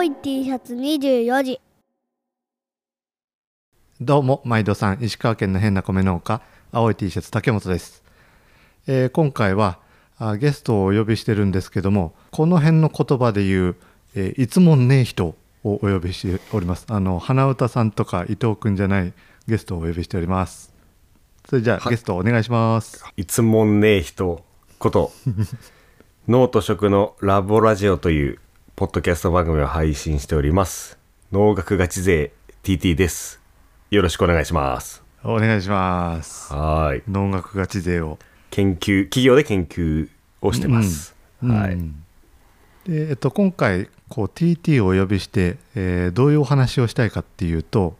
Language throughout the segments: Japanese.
青い T シャツ24時。どうも毎度さん石川県の変な米農家青い T シャツ竹本です、えー今回はあゲストをお呼びしてるんですけどもこの辺の言葉で言う、えーいつもねえ人をお呼びしております。あの花歌さんとか伊藤くんじゃないゲストをお呼びしております。それじゃあ、はい。ゲストお願いします。いつもんねえ人こと、脳と食のラボラジオというポッドキャスト番組を配信しております。農学ガチ勢 TT です。よろしくお願いします。お願いしますはーい。農学ガチ勢を研究、企業で研究をしてます。はい。うんでえっと、今回こう TT をお呼びして、えーどういうお話をしたいかっていうと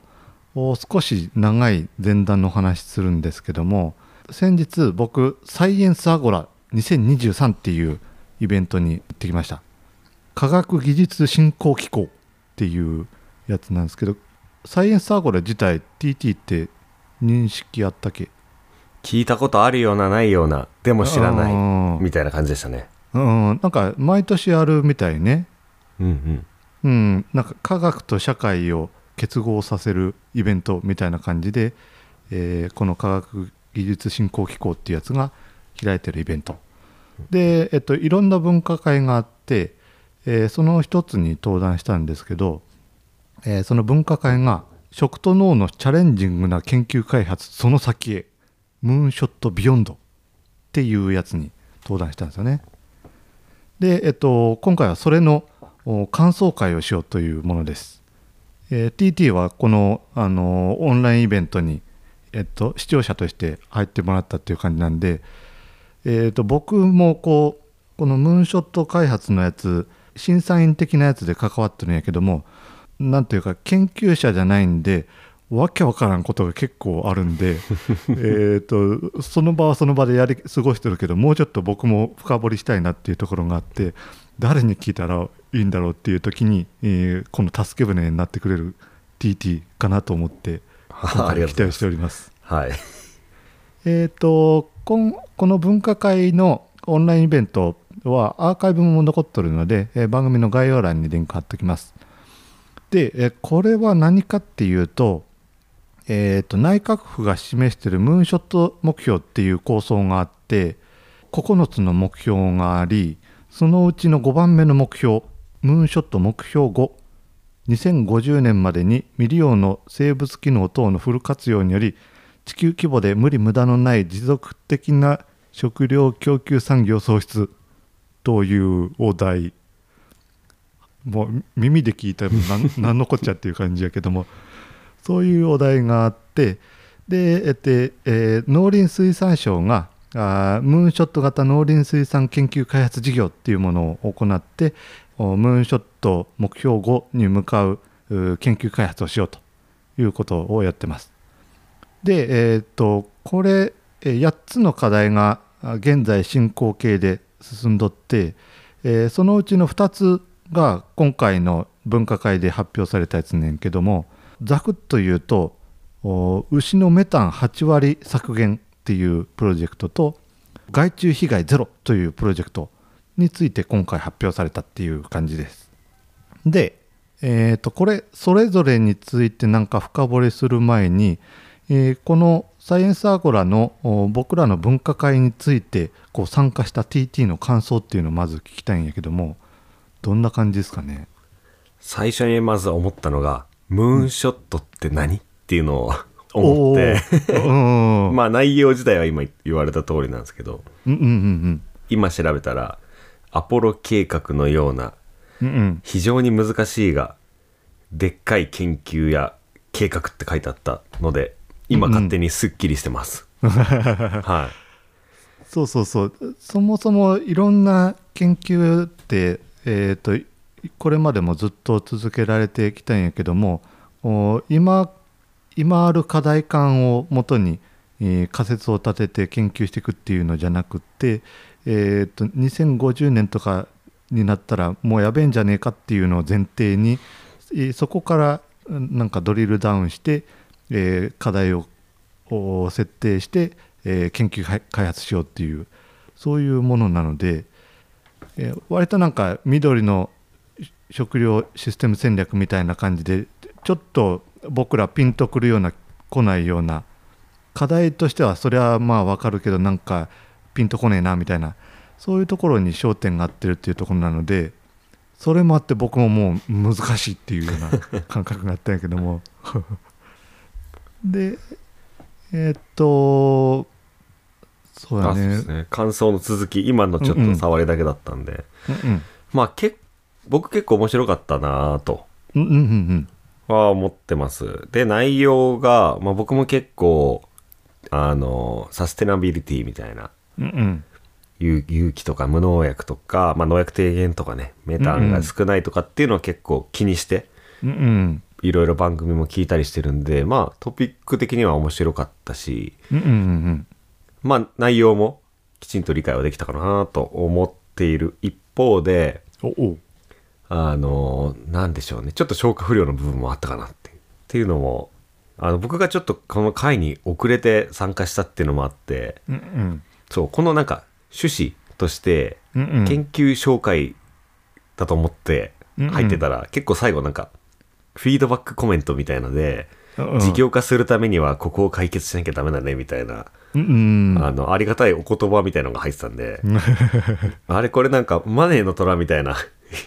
お少し長い前段のお話するんですけども先日僕サイエンスアゴラ2023っていうイベントに行ってきました科学技術振興機構っていうやつなんですけどサイエンスアゴラ自体 TT って認識あったっけ？聞いたことあるようなないような、でも知らない。いみたいな感じでしたね。うん、なんか毎年あるみたいねうんうん。うん、なんか科学と社会を結合させるイベントみたいな感じで、えーこの科学技術振興機構っていうやつが開いてるイベントで、えっと、いろんな分科会があって、えーその一つに登壇したんですけど、えーその分科会が食と脳のチャレンジングな研究開発その先へムーンショットビヨンドっていうやつに登壇したんですよね。で、えっと、今回はそれの感想会をしようというものです。えー TT はこの、あのオンラインイベントに、えっと、視聴者として入ってもらったっていう感じなんで、えー、と僕もこうこのムーンショット開発のやつ審査員的なやつで関わってるんやけどもなんというか研究者じゃないんでわけわからんことが結構あるんで えーとその場はその場でやり過ごしてるけどもうちょっと僕も深掘りしたいなっていうところがあって誰に聞いたらいいんだろうっていう時に、えーこの助け舟になってくれる TT かなと思って 今回期待して。おります。はい。えー、とこんこの分科会のオンラインイベントはアーカイブも残ってるので、え番組の概要欄にリンク貼っておきます。で、えこれは何かっていうと,、えーと内閣府が示しているムーンショット目標っていう構想があって9つの目標がありそのうちの5番目の目標ムーンショット目標5 2050年までに未利用の生物機能等のフル活用により地球規模で無理無駄のない持続的な食料供給産業創出というお題もう耳で聞いたら何 のこっちゃっていう感じやけどもそういうお題があってで、えっとえー農林水産省があームーンショット型農林水産研究開発事業っていうものを行ってムーンショット目標5に向かう研究開発をしようということをやってます。で、えーっとこれ8つの課題が現在進行形で進んどって、えーそのうちの2つが今回の分科会で発表されたやつねんけどもざくっと言うと牛のメタン8割削減っていうプロジェクトと害虫被害ゼロというプロジェクトについて今回発表されたっていう感じです。で、えー、とこれそれぞれについてなんか深掘りする前に、えーこのサイエンスアゴラのお僕らの分科会についてこう参加した TT の感想っていうのをまず聞きたいんやけどもどんな感じですかね？最初にまず思ったのが、ムーンショットって何っていうのを思って、まあ内容自体は今言われた通りなんですけど、うんうんうん。今調べたら、アポロ計画のようなうんうん。非常に難しいが、でっかい研究や計画って書いてあったので、今勝手にスッキリしてます。はい。そうそうそうそもそもいろんな研究って、えー、とこれまでもずっと続けられてきたんやけどもお今今ある課題感をもとに、えー仮説を立てて研究していくっていうのじゃなくって、えー、と2050年とかになったらもうやべえんじゃねえかっていうのを前提に、えーそこからうんなんかドリルダウンして、えー課題を設定して、えー研究開発しようっていうそういうものなので、えー割となんか緑の食料システム戦略みたいな感じでちょっと僕らピンとくるような来ないような課題としてはそれはまあ分かるけどなんかピンとこねえなみたいなそういうところに焦点が合ってるっていうところなのでそれもあって僕ももう難しいっていうような感覚があったんやけども。でえーっとそうだあそうでねすね。感想の続き今のちょっと触りだけだったんで、うんまあけ僕結構面白かったなぁと。うんうんうんうん。は思ってます。で内容が、まあ、僕も結構あのサステナビリティみたいなうんうん。有有機とか無農薬とか、まあ、農薬低減とかねメタンが少ないとかっていうのを結構気にして、うんうんいろいろ番組も聞いたりしてるんでまあトピック的には面白かったしうんうんうんまあ内容もきちんと理解はできたかなと思っている一方であのなんでしょうね。ちょっと消化不良の部分もあったかなっていうっていうのもあの僕がちょっとこの回に遅れて参加したっていうのもあってうんうん。そうこのなんか趣旨としてうんうん。研究紹介だと思って入ってたら、結構最後なんかフィードバックコメントみたいので、うん事業化するためにはここを解決しなきゃダメだねみたいな、うんうん。あのありがたいお言葉みたいのが入ってたんで、あれこれなんかマネーの虎みたいな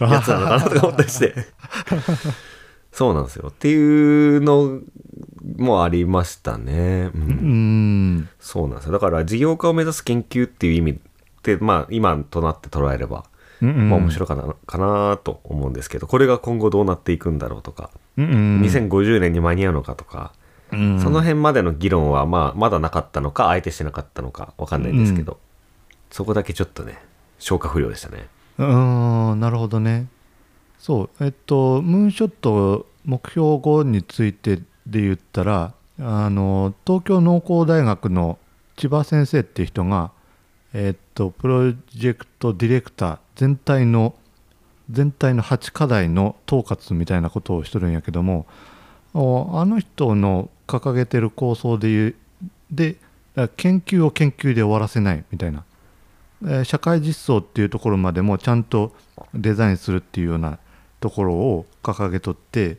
やつなのかなとか思ったりして。そうなんですよ。っていうのもありましたね、うん。うん。そうなんですよ。だから事業化を目指す研究っていう意味でまあ今となって捉えればうんうん。まあ面白いかなかなと思うんですけどこれが今後どうなっていくんだろうとか、うんうん2050年に間に合うのかとか、うんその辺までの議論はまあまだなかったのかあえてしてなかったのかわかんないんですけど、そこだけちょっとね消化不良でしたね。うーんなるほどね。そうえっとムーンショット目標5についてで言ったらあの東京農工大学の千葉先生っていう人がえっとプロジェクトディレクター全体の全体の8課題の統括みたいなことをしてるんやけどもあの人の掲げてる構想で言うで研究を研究で終わらせないみたいな。えー社会実装っていうところまでもちゃんとデザインするっていうようなところを掲げとって、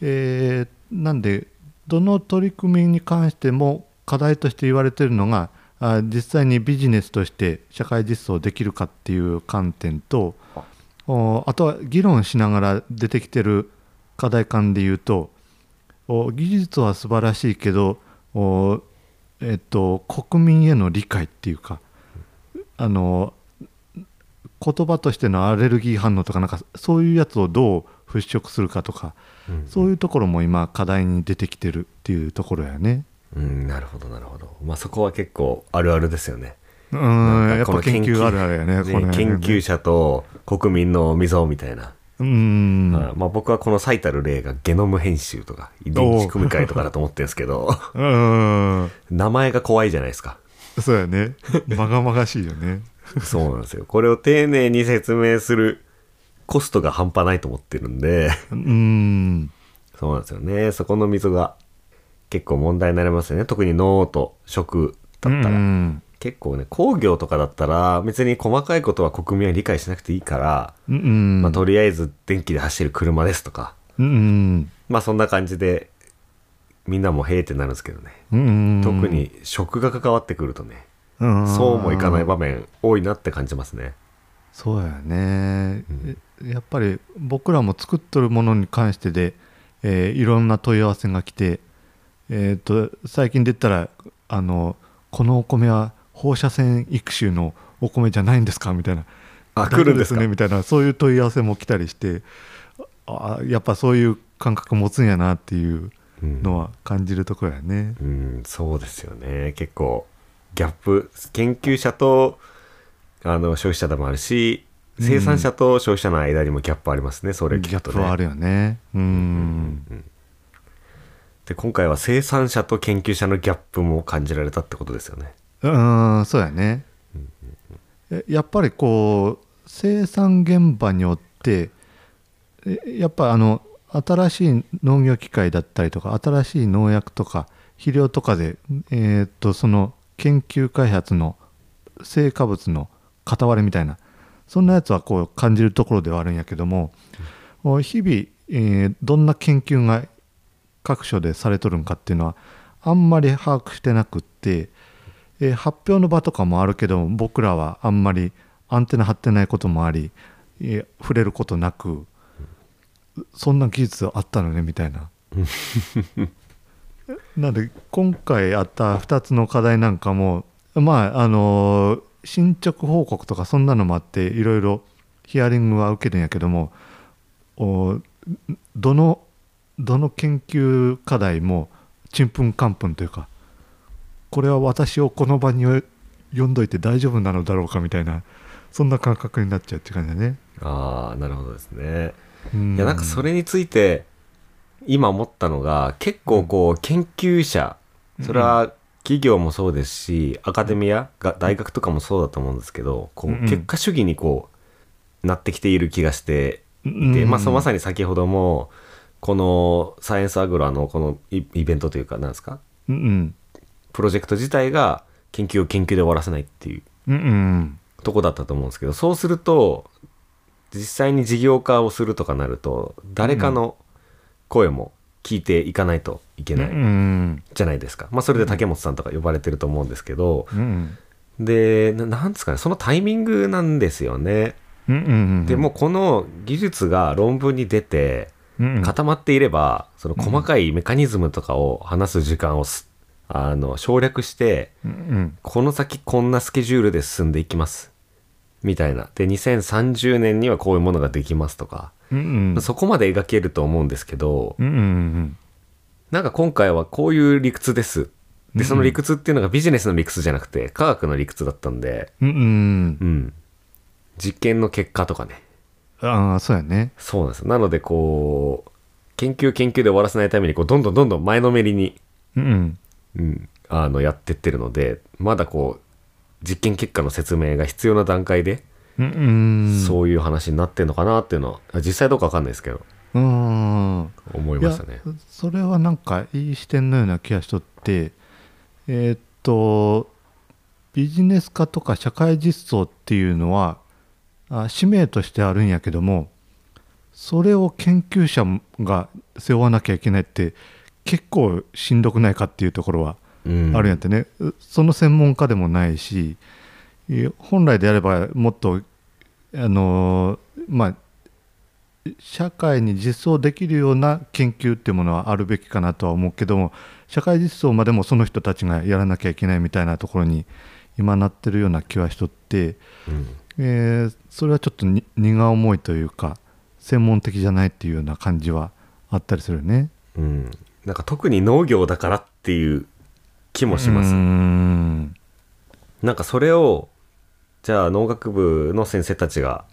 えーなんでどの取り組みに関しても課題として言われてるのがあ実際にビジネスとして社会実装できるかっていう観点とおあとは議論しながら出てきてる課題感で言うとお技術は素晴らしいけどお、えっと、国民への理解っていうかあの言葉としてのアレルギー反応とかなんかそういうやつをどう払拭するかとか、うんそういうところも今課題に出てきてるっていうところやね。うんなるほどなるほど。まあそこは結構あるあるですよね。うんやっぱ研究あるあるやねねこの辺研究者と国民の溝みたいな、うん、はいまあ、僕はこの最たる例がゲノム編集とか遺伝子組み換えとかだと思ってるんですけどうん。名前が怖いじゃないですか。そうやね。まがまがしいよね。そうなんですよ。これを丁寧に説明するコストが半端ないと思ってるんで。うん。そうなんですよね。そこの溝が結構問題になりますよね。特に脳と食だったら、うん結構ね工業とかだったら別に細かいことは国民は理解しなくていいから、うんまあ、とりあえず電気で走る車ですとか。うんまあそんな感じでみんなもへーってなるんですけどね、うん特に食が関わってくるとね、うんそうもいかない場面多いなって感じますね。そうやね、やっぱり僕らも作っとるものに関してで、えーいろんな問い合わせが来て、えー、と最近で言ったらあのこのお米は放射線育種のお米じゃないんですか？みたいな。あ来るんですね？みたいなそういう問い合わせも来たりしてあやっぱそういう感覚持つんやなっていうのは感じるところやね。うんそうですよね。結構ギャップ研究者とあの消費者でもあるし生産者と消費者の間にもギャップありますね、それギャッ聞くとねプはあるよね。うんで今回は生産者と研究者のギャップも感じられたってことですよね。うんそうやね。えやっぱりこう生産現場によってえやっぱあの新しい農業機械だったりとか新しい農薬とか肥料とかで、えーっとその研究開発の成果物の片割れみたいなそんなやつはこう感じるところではあるんやけどもお日々、えーどんな研究が各所でされとるんかっていうのはあんまり把握してなくって、えー発表の場とかもあるけど僕らはあんまりアンテナ張ってないこともあり、えー触れることなくそんな技術あったのねみたいな。なんで今回あった2つの課題なんかもまああの進捗報告とかそんなのもあっていろいろヒアリングは受けるんやけどもおどのどの研究課題もちんぷんかんぷんというかこれは私をこの場に呼んどいて大丈夫なのだろうかみたいなそんな感覚になっちゃうって感じだね。ああなるほどですね。うん。いやなんかそれについて今思ったのが結構こう研究者それは企業もそうですしアカデミアが大学とかもそうだと思うんですけどこう結果主義にこうなってきている気がしていて、うんまあ、そのまさに先ほどもこのサイエンスアグラのこのイイベントというかなんですか？うんうん。プロジェクト自体が研究を研究で終わらせないっていう。うんうんとこだったと思うんですけどそうすると実際に事業化をするとかなると誰かの声も聞いていかないといけないうんじゃないですか、まあ、それで竹本さんとか呼ばれてると思うんですけどうんでななんですかねそのタイミングなんですよね。うんうんでもうこの技術が論文に出てうん固まっていればその細かいメカニズムとかを話す時間をすあの省略してこの先こんなスケジュールで進んでいきます。みたいな。で2030年にはこういうものができますとか、うんうん。そこまで描けると思うんですけどうんうんなんか今回はこういう理屈です。でその理屈っていうのがビジネスの理屈じゃなくて科学の理屈だったんでうんうん。うん。実験の結果とかねああそうやね。そうなんです。なのでこう研究研究で終わらせないためにこうどんどんどんどん前のめりに、うんうん、あのやってってるのでまだこう実験結果の説明が必要な段階で、うんうん。そういう話になってんのかなっていうのは実際どうかわかんないですけどうん思いましたね。それはなんかいい視点のような気がしとってえーっとビジネス化とか社会実装っていうのはあ使命としてあるんやけどもそれを研究者が背負わなきゃいけないって結構しんどくないかっていうところはうん。あるんやってね、その専門家でもないしえ本来であればもっとあのーまあ社会に実装できるような研究っていうものはあるべきかなとは思うけども社会実装までもその人たちがやらなきゃいけないみたいなところに今なってるような気はしとって、うんえーそれはちょっとに荷が重いというか専門的じゃないっていうような感じはあったりするね。うん、なんか特に農業だからっていう気もします、ん。なんかそれをじゃあ農学部の先生たちが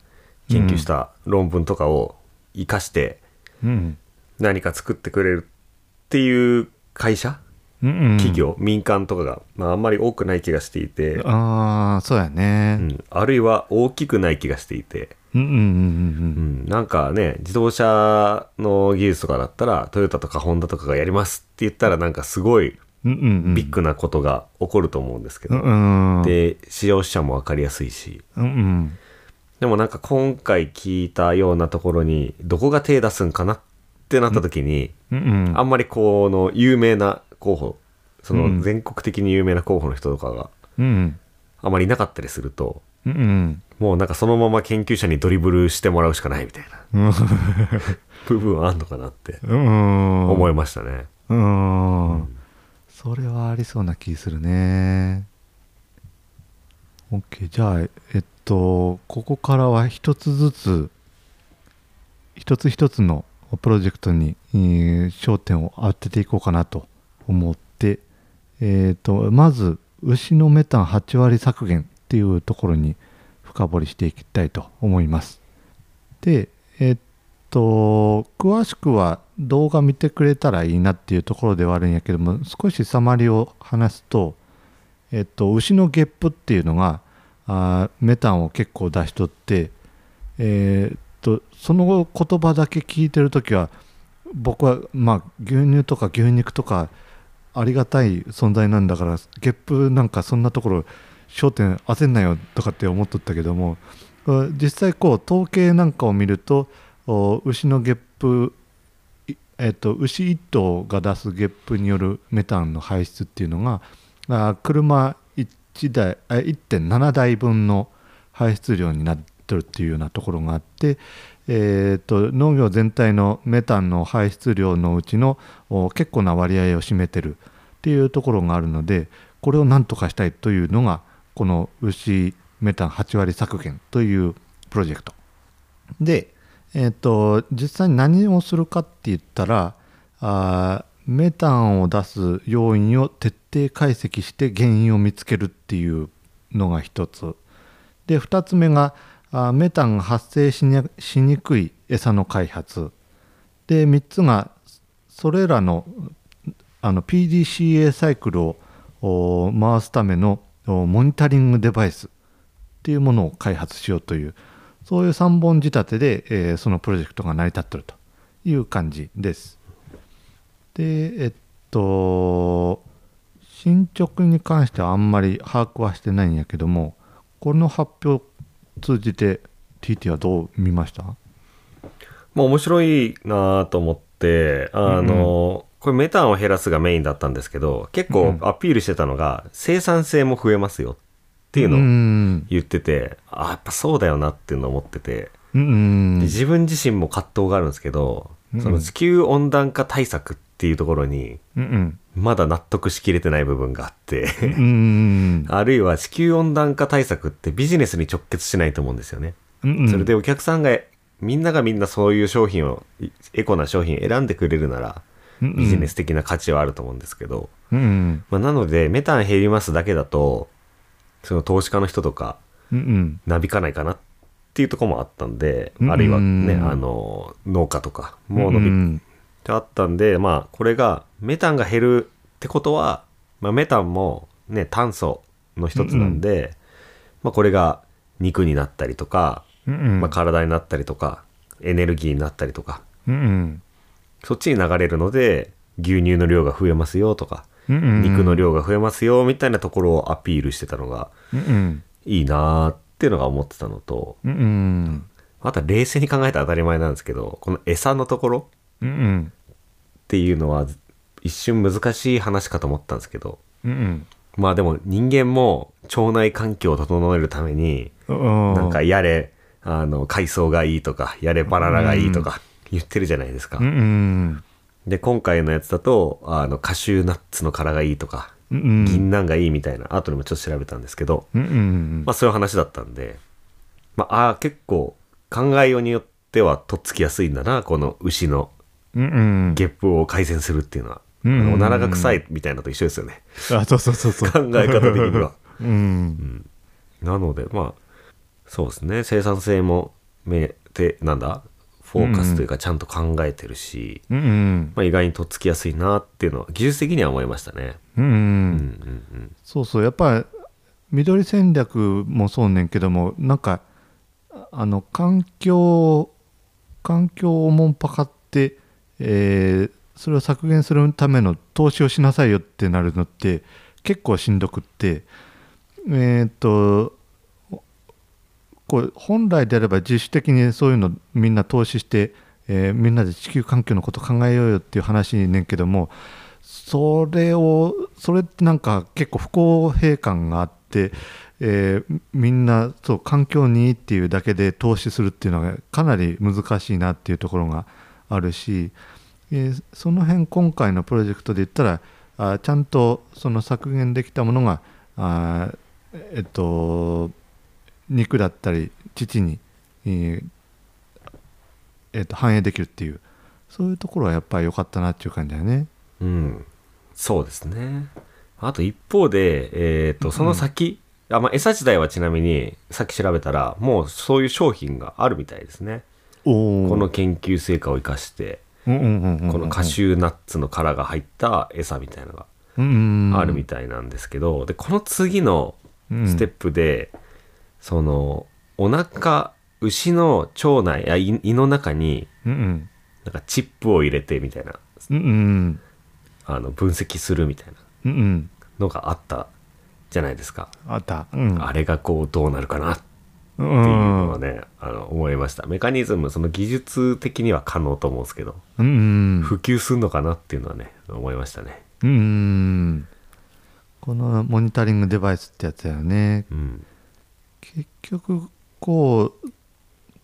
研究した論文とかを活かしてうん。何か作ってくれるっていう会社うんうん。企業、民間とかが、まあ、あんまり多くない気がしていて、ああそうやうね。ん、あるいは大きくない気がしていて、うんうんうんうん、なんかね自動車の技術とかだったらトヨタとかホンダとかがやりますって言ったらなんかすごいビッグなことが起こると思うんですけど、うんうんで使用者も分かりやすいし。うんうん。でもなんか今回聞いたようなところにどこが手出すんかなってなった時に、うんうん。あんまりこの有名な候補そうん。の全国的に有名な候補の人とかがうん。あまりいなかったりするとうんうん。もうなんかそのまま研究者にドリブルしてもらうしかないみたいな。う ん部分はあんのかなってうん。思いましたね。うん。それはありそうな気するね。OK じゃあえっとここからは一つずつ一つ一つのプロジェクトに、えー焦点を当てていこうかなと思ってえっとまず牛のメタン8割削減っていうところに深掘りしていきたいと思います。でえっと詳しくは動画見てくれたらいいなっていうところではあるんやけども少しサマリを話すと、えっと、牛のゲップっていうのがあメタンを結構出しとって、えーとその言葉だけ聞いてる時は僕はまあ牛乳とか牛肉とかありがたい存在なんだからゲップなんかそんなところ焦点当てんなよとかって思っとったけども実際こう統計なんかを見ると牛のゲップ、えっと、牛1頭が出すゲップによるメタンの排出っていうのが車1台1.7台分の排出量になってるっていうようなところがあって、えー、と農業全体のメタンの排出量のうちの結構な割合を占めてるっていうところがあるのでこれを何とかしたいというのがこの牛メタン8割削減というプロジェクト。で、えー、と実際に何をするかって言ったらあメタンを出す要因を徹底解析して原因を見つけるっていうのが一つ。で2つ目があメタンが発生しにしにくい餌の開発で3つがそれらのあの PDCA サイクルを回すためのモニタリングデバイスっていうものを開発しようというそういう3本仕立てで、えーそのプロジェクトが成り立ってるという感じです。でえっと進捗に関してはあんまり把握はしてないんやけどもこの発表通じて TT はどう見ました？まあ面白いなと思って、あの、これメタンを減らすがメインだったんですけど、結構アピールしてたのが、生産性も増えますよっていうのをん言ってて、あ、やっぱそうだよなっていうのを思ってて、うんで自分自身も葛藤があるんですけど、その地球温暖化対策っていうところに、うんまだ納得しきれてない部分があって、うんうん あるいは地球温暖化対策ってビジネスに直結しないと思うんですよね。うんそれでお客さんが、みんながみんなそういう商品を、いエコな商品選んでくれるなら、うんビジネス的な価値はあると思うんですけど、うんまあ、なので、メタン減りますだけだと、その投資家の人とか、うんうん。なびかないかなっていうところもあったんで、うんあるいはね、あの、農家とかも伸びうんってあったんで、まあ、これが、メタンが減るってことは、まあ、メタンもね、炭素の一つなんで、まあ、これが肉になったりとか、うんうん。まあ、体になったりとか、エネルギーになったりとか、うんうん。そっちに流れるので、牛乳の量が増えますよとか、うんうん肉の量が増えますよみたいなところをアピールしてたのがうんうん。いいなーっていうのが思ってたのと、うんうん。あとは冷静に考えたら当たり前なんですけど、この餌のところうんうん。っていうのは一瞬難しい話かと思ったんですけど、うんまあでも人間も腸内環境を整えるために、うんなんかやれ、あの、海藻がいいとか、やれバナナがいいとか言ってるじゃないですか。うん。うん。で、今回のやつだと、あの、カシューナッツの殻がいいとか、うん銀杏がいいみたいな、後でもちょっと調べたんですけど、うんうん。まあそういう話だったんで、まあ、あー結構考えようによってはとっつきやすいんだな、この牛のうんうんゲップを改善するっていうのは。うんあのおならが臭いみたいなのと一緒ですよね。あそうそうそうそう考え方的には。うんなので、まあ、そうですね。生産性もめて、なんだ、フォーカスというかちゃんと考えてるし、うんうんまあ、意外にとっつきやすいなっていうのは、技術的には思いましたね。うんうんうんうんそうそうやっぱり緑戦略もそうねんけどもなんかあの環境環境をおもんぱかって、えーそれを削減するための投資をしなさいよってなるのって結構しんどくってえーっとこう本来であれば自主的にそういうのみんな投資して、えーみんなで地球環境のこと考えようよっていう話ねんけどもそれをそれってなんか結構不公平感があって、えーみんなそう環境にいいっていうだけで投資するっていうのがかなり難しいなっていうところがあるし、えーその辺今回のプロジェクトで言ったらあちゃんとその削減できたものがあえっと肉だったり乳に、えーえっと反映できるっていうそういうところはやっぱり良かったなっていう感じだよね。うん。うん。そうですね。あと一方で、えっ、と、その先、あ、まあ、餌自体はちなみに、さっき調べたら、もうそういう商品があるみたいですね。おこの研究成果を生かして、うんうんうんうんこのカシューナッツの殻が入った餌みたいなのがうんあるみたいなんですけど、で、この次のステップで、その、お腹、牛の腸内、あ胃胃の中に、うんうん。なんかチップを入れてみたいな、うんうん。あの、分析するみたいなうんうん。のがあったじゃないですか。あった。うん。あれがこう、どうなるかなっいうのはね、あの思いました。メカニズムその技術的には可能と思うんですけどうんうん。普及するのかなっていうのはね思いましたね。うんうん。このモニタリングデバイスってやつだよね。うん。結局こう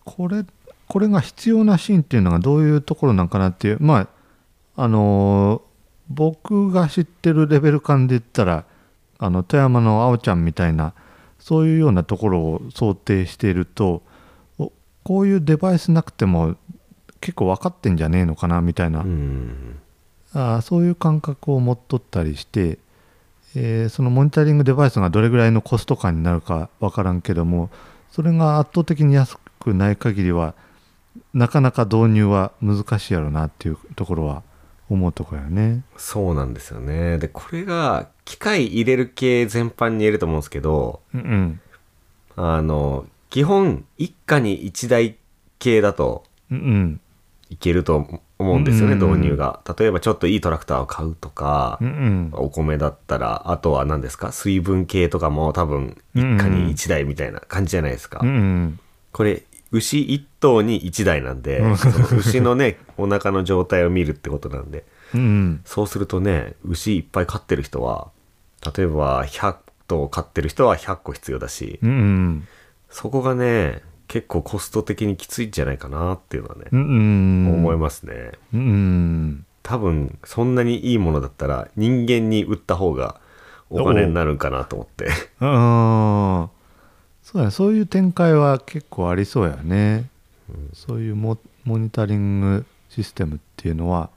これこれが必要なシーンっていうのがどういうところなんかなっていう。まああのー僕が知ってるレベル感で言ったらあの富山のあおちゃんみたいなそういうようなところを想定しているとおこういうデバイスなくても結構分かってんじゃねえのかなみたいな、うんあーそういう感覚を持っとったりして、えーそのモニタリングデバイスがどれぐらいのコスト感になるか分からんけどもそれが圧倒的に安くない限りはなかなか導入は難しいやろなっていうところは思うところやね。そうなんですよねでこれが機械入れる系全般に言えると思うんですけどうんうんあの基本一家に一台系だとうんうんいけると思うんですよね、うんうん。うん導入が。例えばちょっといいトラクターを買うとかうんうんお米だったらあとは何ですか水分系とかも多分一家に一台みたいな感じじゃないですか、うんうん。これ牛一頭に一台なんで、うん。その牛のね お腹の状態を見るってことなんで。うんうん。そうするとね牛いっぱい飼ってる人は例えば100頭飼ってる人は100個必要だし、うんうん。そこがね結構コスト的にきついんじゃないかなっていうのはね、うんうん。思いますね。うんうん。多分そんなにいいものだったら人間に売った方がお金になるんかなと思って。ああ。そうやそういう展開は結構ありそうやね、そういうモモニタリングシステムっていうのは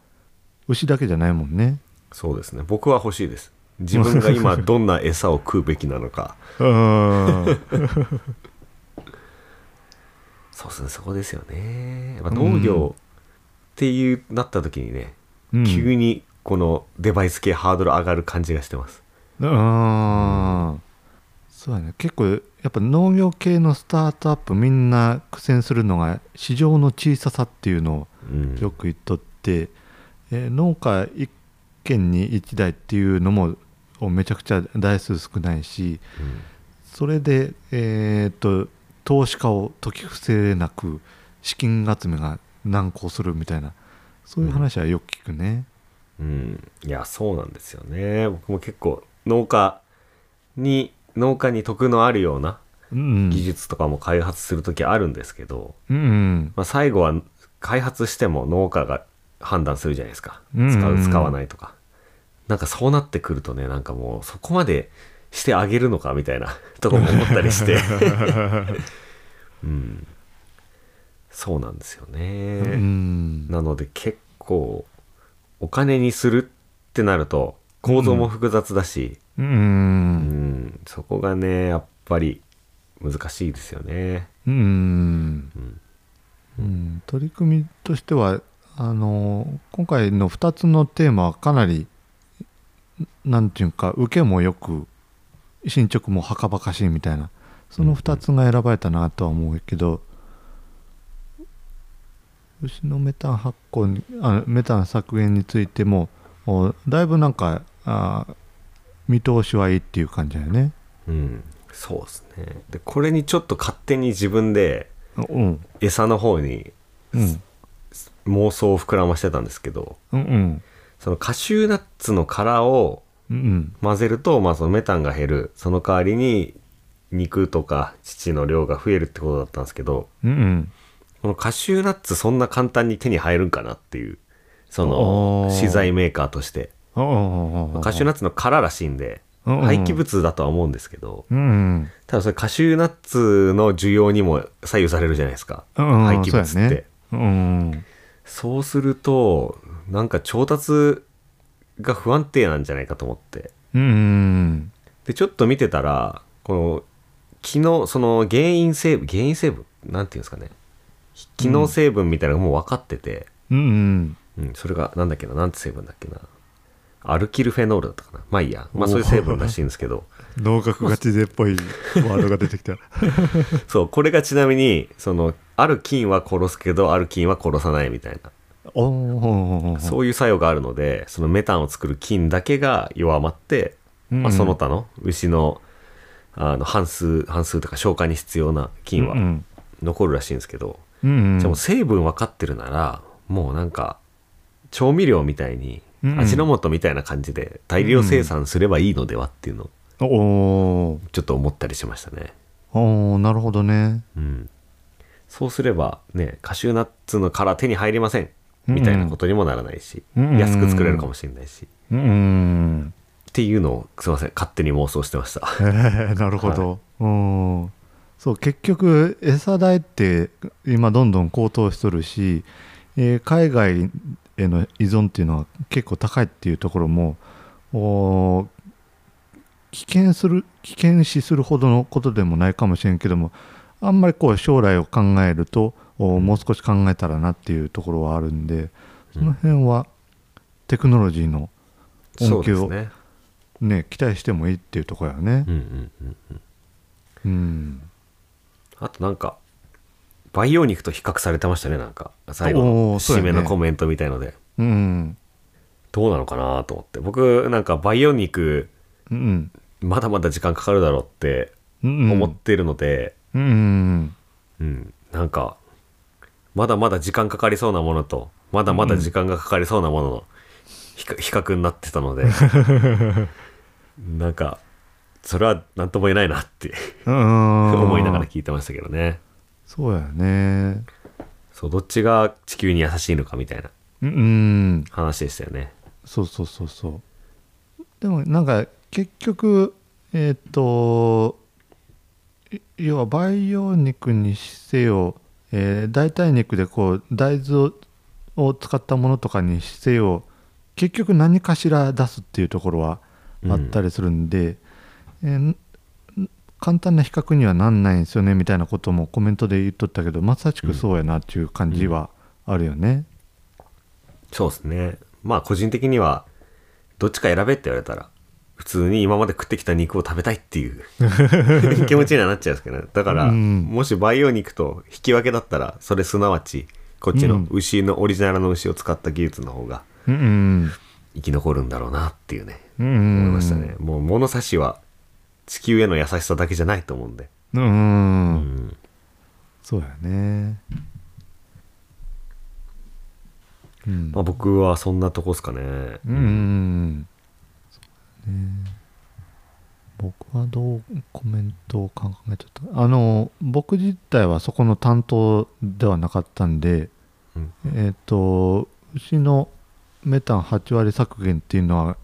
牛だけじゃないもんね。そうですね。僕は欲しいです自分が今どんな餌を食うべきなのか。うん。そうですねそこですよね。やっぱ農業っていうなった時にね、うん。急にこのデバイス系ハードル上がる感じがしてます。うん。そうやね。結構やっぱ農業系のスタートアップみんな苦戦するのが市場の小ささっていうのをうん。よく言っとって、えー農家1軒に1台っていうのもめちゃくちゃ台数少ないしそれで、えー、と投資家を解き伏せれなく資金集めが難航するみたいなそういう話はよく聞くね。うん、いやそうなんですよね。僕も結構農家に農家に得のあるようなうん技術とかも開発する時あるんですけど、うんうん。まあ、最後は開発しても農家が判断するじゃないですか。うんうん。使う使わないとか、なんかそうなってくるとねなんかもうそこまでしてあげるのかみたいな とこも思ったりして。うん。そうなんですよね、うん。なので結構お金にするってなると構造も複雑だし、ううん。んそこがねやっぱり難しいですよね。うん。うん。うん。取り組みとしてはあの今回の2つのテーマはかなりなんていうか受けもよく進捗もはかばかしいみたいなその2つが選ばれたなとは思うけど、牛のメタン発酵にあメタン削減についてもおだいぶなんかあ見通しはいいっていう感じだよね。うん、そうですね。でこれにちょっと勝手に自分でうん。餌の方にうん。妄想を膨らましてたんですけどうんうんそのカシューナッツの殻をうん混ぜると、まあ、そのメタンが減る。その代わりに肉とか乳の量が増えるってことだったんですけどうんうん。このカシューナッツそんな簡単に手に入るんかなっていうそおのー。資材メーカーとして。カシューナッツの殻らしいんでうんうん。廃棄物だとは思うんですけどうんただそれカシューナッツの需要にも左右されるじゃないですか。うん廃棄物って。そうやね。うん。そうするとなんか調達が不安定なんじゃないかと思って。うんでちょっと見てたらこの機能その原因成分原因成分なんていうんですかね。機能成分みたいなのがもう分かってて、うんうん。それがなんだっけな？なんて成分だっけな？アルキルフェノールだったかな？まあいいや。まあそういう成分らしいんですけど。農学ガチ勢っぽいワードが出てきた。そうこれがちなみにそのある菌は殺すけどある菌は殺さないみたいなそういう作用があるのでそのメタンを作る菌だけが弱まって、まあ、うんその他の牛のあの半数半数とか消化に必要な菌はうん残るらしいんですけど、うんじゃあもう成分分かってるならもうなんか調味料みたいにうん味の素みたいな感じで大量生産すればいいのではっていうのをちょっと思ったりしましたね。おーなるほどね。うん、そうすればねカシューナッツの殻手に入りませんみたいなことにもならないし、うん。安く作れるかもしれないし、うんうんっていうのをすいません勝手に妄想してました。へーなるほど、うん。そう結局餌代って今どんどん高騰しとるし、えー海外への依存っていうのは結構高いっていうところも危険する危険視するほどのことでもないかもしれんけどもあんまりこう将来を考えるとおーもう少し考えたらなっていうところはあるんでその辺はテクノロジーの恩恵をね。ね期待してもいいっていうところやね。うんうんうんあとなんか培養肉と比較されてましたねなんか。最後おの締めのコメントみたいので、うんどうなのかなと思って。僕なんか培養肉うんまだまだ時間かかるだろうってうん思ってるので、うんうん。うん。なんかまだまだ時間かかりそうなものとまだまだ時間がかかりそうなものの比較になってたので なんかそれは何とも言えないなってうん。思いながら聞いてましたけどね。そうやね。そうどっちが地球に優しいのかみたいなうん。うん話でしたよね。そうそうそうそう。でもなんか結局えっ、とい要は培養肉にせよ、えー代替肉でこう大豆をを使ったものとかにせよ結局何かしら出すっていうところはあったりするんで、えーん簡単な比較にはなんないんですよねみたいなこともコメントで言っとったけどまさしくそうやなっていう感じはあるよね。そうですね。まあ個人的にはどっちか選べって言われたら普通に今まで食ってきた肉を食べたいっていう 気持ちにはなっちゃうんですけどね。だから、うん。もし培養肉と引き分けだったらそれすなわちこっちのうん。牛のオリジナルの牛を使った技術の方が生き残るんだろうなっていうねうん思いましたね。もう物差しは地球への優しさだけじゃないと思うんで。うん、うん。そうやね。うん。まあ、僕はそんなとこですかね。うん、そうね。僕はどうコメントを考えちゃった？あの僕自体はそこの担当ではなかったんで、うん。えっ、と牛のメタン8割削減っていうのは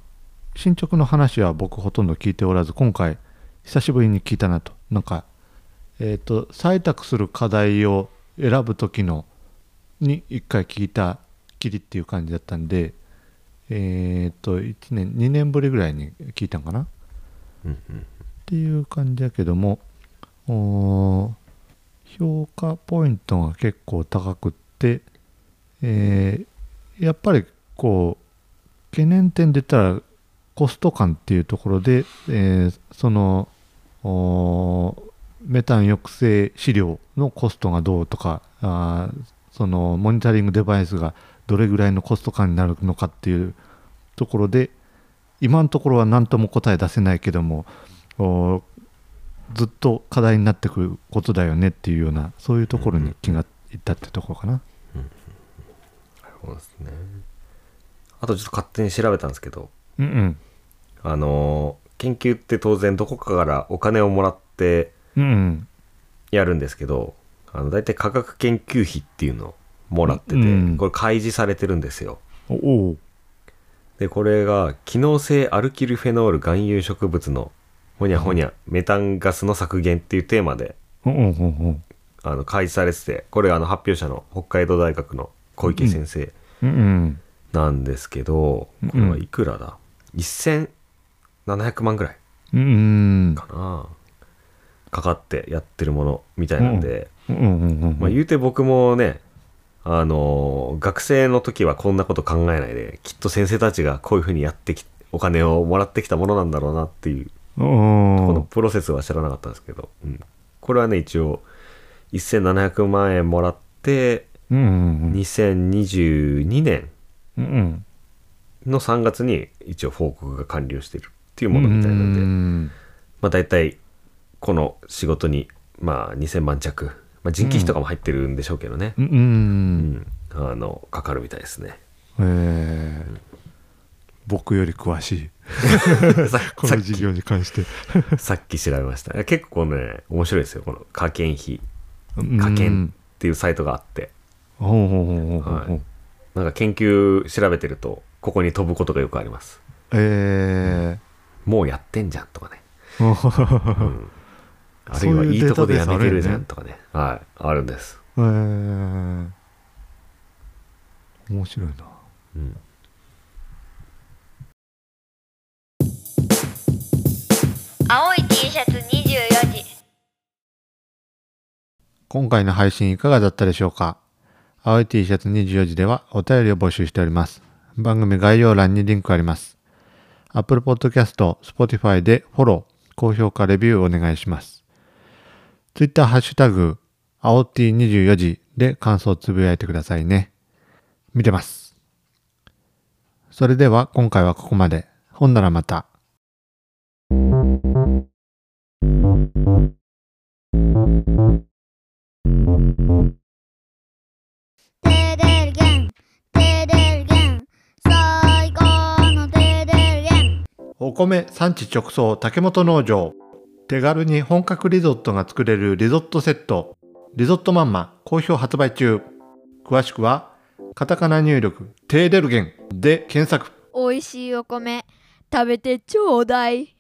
進捗の話は僕ほとんど聞いておらず今回久しぶりに聞いたなと。なんかえっ、と採択する課題を選ぶ時のに1回聞いたきりっていう感じだったんでえっ、と1年2年ぶりぐらいに聞いたんかな？うんうんっていう感じだけども評価ポイントが結構高くって、えーやっぱりこう懸念点で言ったらコスト感っていうところで、えーそのメタン抑制飼料のコストがどうとかあーそのモニタリングデバイスがどれぐらいのコスト感になるのかっていうところで今のところは何とも答え出せないけどもおずっと課題になってくることだよねっていうようなそういうところに気がいったってところかな。そうですね。あとちょっと勝手に調べたんですけどうんうん。あのー研究って当然どこかからお金をもらってうんうん。やるんですけどあの大体科学研究費っていうのをもらってて、うん。これ開示されてるんですよ。おおう。でこれが機能性アルキルフェノール含有植物のほにゃほにゃメタンガスの削減っていうテーマでおおおおあの開示されててこれあの発表者の北海道大学の小池先生うんうん。なんですけど、うんこれはいくらだ？1700万ぐらいうんうん。かな？かかってやってるものみたいなんで、うんうんうん。まあ、言うて僕もねあのー学生の時はこんなこと考えないできっと先生たちがこういうふうにやってきお金をもらってきたものなんだろうなっていうおこのおプロセスは知らなかったんですけど、うん。これはね一応1700万円もらってうんうん2022年うんうん。の3月に一応報告が完了してるっていうものみたいなんで、うん。まあ大体この仕事にまあ2000万弱、まあ、人件費とかも入ってるんでしょうけどね、うん、う、うん。ん。あのかかるみたいですね。えー。僕より詳しい。さ こさっき。の事業に関して。さっき調べました。結構ね面白いですよこの科研費。うん。科研っていうサイトがあって、なんか研究調べてるとここに飛ぶことがよくあります。えもうやってんじゃんとかね、ーうん、あるいそういうはいいとこでやめてるじゃんとかね。はい。あるんです、えー。面白いな。うん、青い T シャツ24時。今回の配信いかがだったでしょうか？青い T シャツ24時ではお便りを募集しております。番組概要欄にリンクあります。Apple Podcast、Spotify でフォロー、高評価、レビューお願いします。Twitter ハッシュタグ、青 T24 時で感想をつぶやいてくださいね。見てます。それでは今回はここまで。ほんならまた。お米産地直送竹本農場手軽に本格リゾットが作れるリゾットセット。リゾットマンマ好評発売中。詳しくはカタカナ入力テーデルゲンで検索。美味しいお米食べてちょうだい。